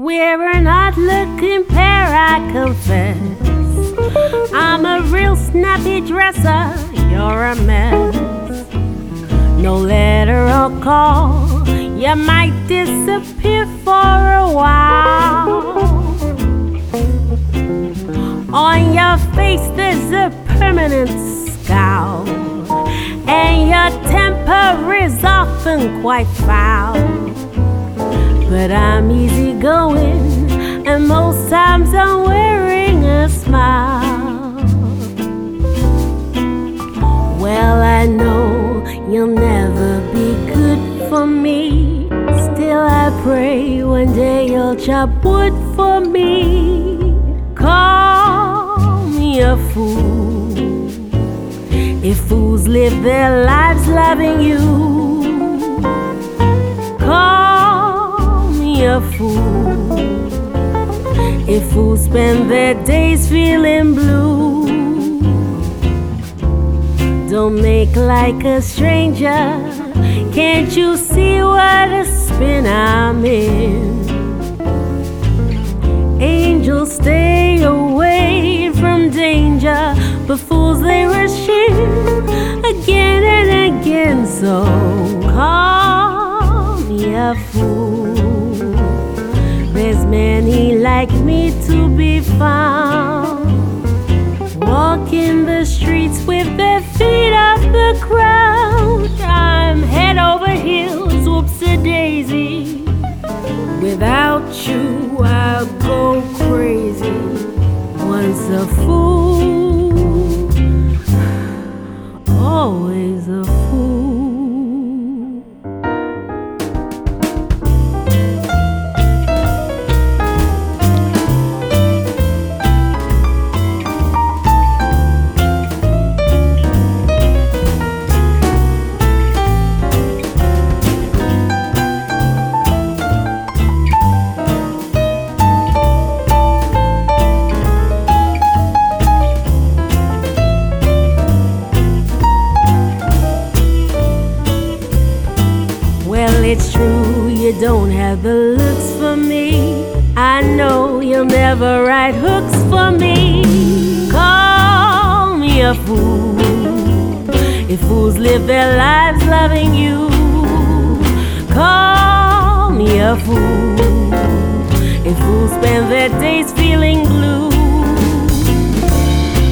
We're not looking pair, I confess. I'm a real snappy dresser, you're a mess. No letter or call, you might disappear for a while. On your face, there's a permanent scowl, and your temper is often quite foul. But I'm easy going, and most times I'm wearing a smile. Well, I know you'll never be good for me. Still, I pray one day you'll chop wood for me. Call me a fool. If fools live their lives loving you. A fool if fools spend their days feeling blue. Don't make like a stranger. Can't you see what a spin I'm in? Angels stay away from danger, but fools they rush in again and again. So call me a fool. Like me to be found. Walking the streets with their feet off the ground. I'm head over heels, whoops a daisy. Without you, I'll go crazy. Once a fool, don't have the looks for me. I know you'll never write hooks for me. Call me a fool if fools live their lives loving you. Call me a fool if fools spend their days feeling blue.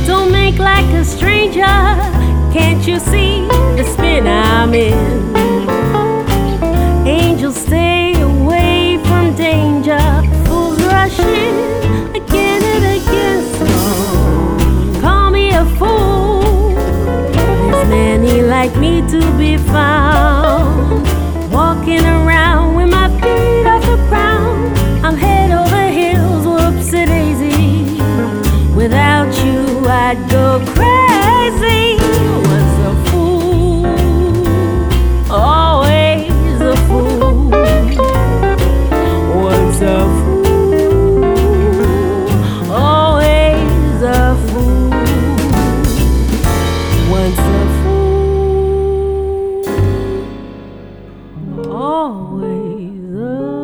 Don't make like a stranger, can't you see the spin I'm in? Like me to be found. Walking around with my feet off the ground. I'm head over heels, whoops a daisy. Without you, I'd go crazy. always.